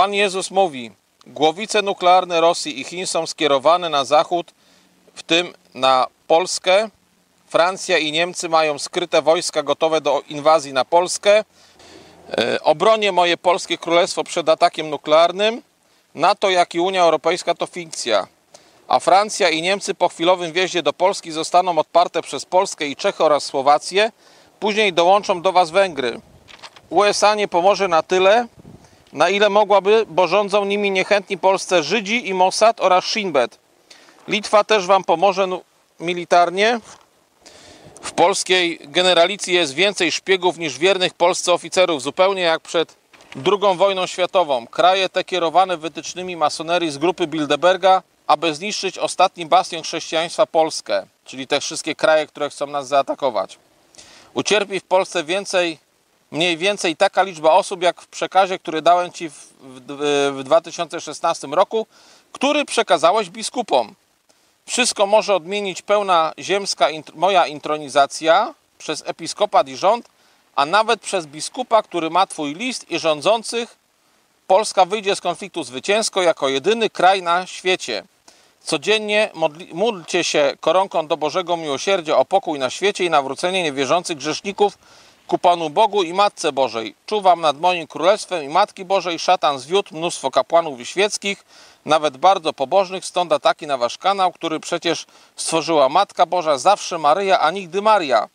Pan Jezus mówi: Głowice nuklearne Rosji i Chin są skierowane na zachód, w tym na Polskę. Francja i Niemcy mają skryte wojska gotowe do inwazji na Polskę. E, Obronię moje polskie królestwo przed atakiem nuklearnym. NATO, jak i Unia Europejska to fikcja. A Francja i Niemcy po chwilowym wjeździe do Polski zostaną odparte przez Polskę i Czechy oraz Słowację. Później dołączą do Was Węgry. USA nie pomoże na tyle, na ile mogłaby, bo rządzą nimi niechętni Polsce Żydzi i Mossad oraz Shin Bet. Litwa też Wam pomoże nu- militarnie. W polskiej generalicji jest więcej szpiegów niż wiernych Polsce oficerów, zupełnie jak przed II wojną światową. Kraje te kierowane wytycznymi masonerii z grupy Bilderberga, aby zniszczyć ostatni bastion chrześcijaństwa Polskę, czyli te wszystkie kraje, które chcą nas zaatakować. Ucierpi w Polsce więcej, mniej więcej taka liczba osób, jak w przekazie, który dałem Ci w, w, w 2016 roku, który przekazałeś biskupom. Wszystko może odmienić pełna ziemska int- moja intronizacja przez episkopat i rząd, a nawet przez biskupa, który ma Twój list i rządzących. Polska wyjdzie z konfliktu zwycięsko jako jedyny kraj na świecie. Codziennie módlcie się koronką do Bożego Miłosierdzia o pokój na świecie i nawrócenie niewierzących grzeszników ku Panu Bogu i Matce Bożej. Czuwam nad moim królestwem i Matki Bożej. Szatan zwiódł mnóstwo kapłanów i świeckich, nawet bardzo pobożnych, stąd ataki na wasz kanał, który przecież stworzyła Matka Boża, zawsze Maryja, a nigdy Maria.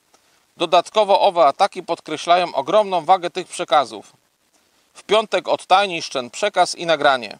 Dodatkowo owe ataki podkreślają ogromną wagę tych przekazów. W piątek odtajnij szczęt przekaz i nagranie.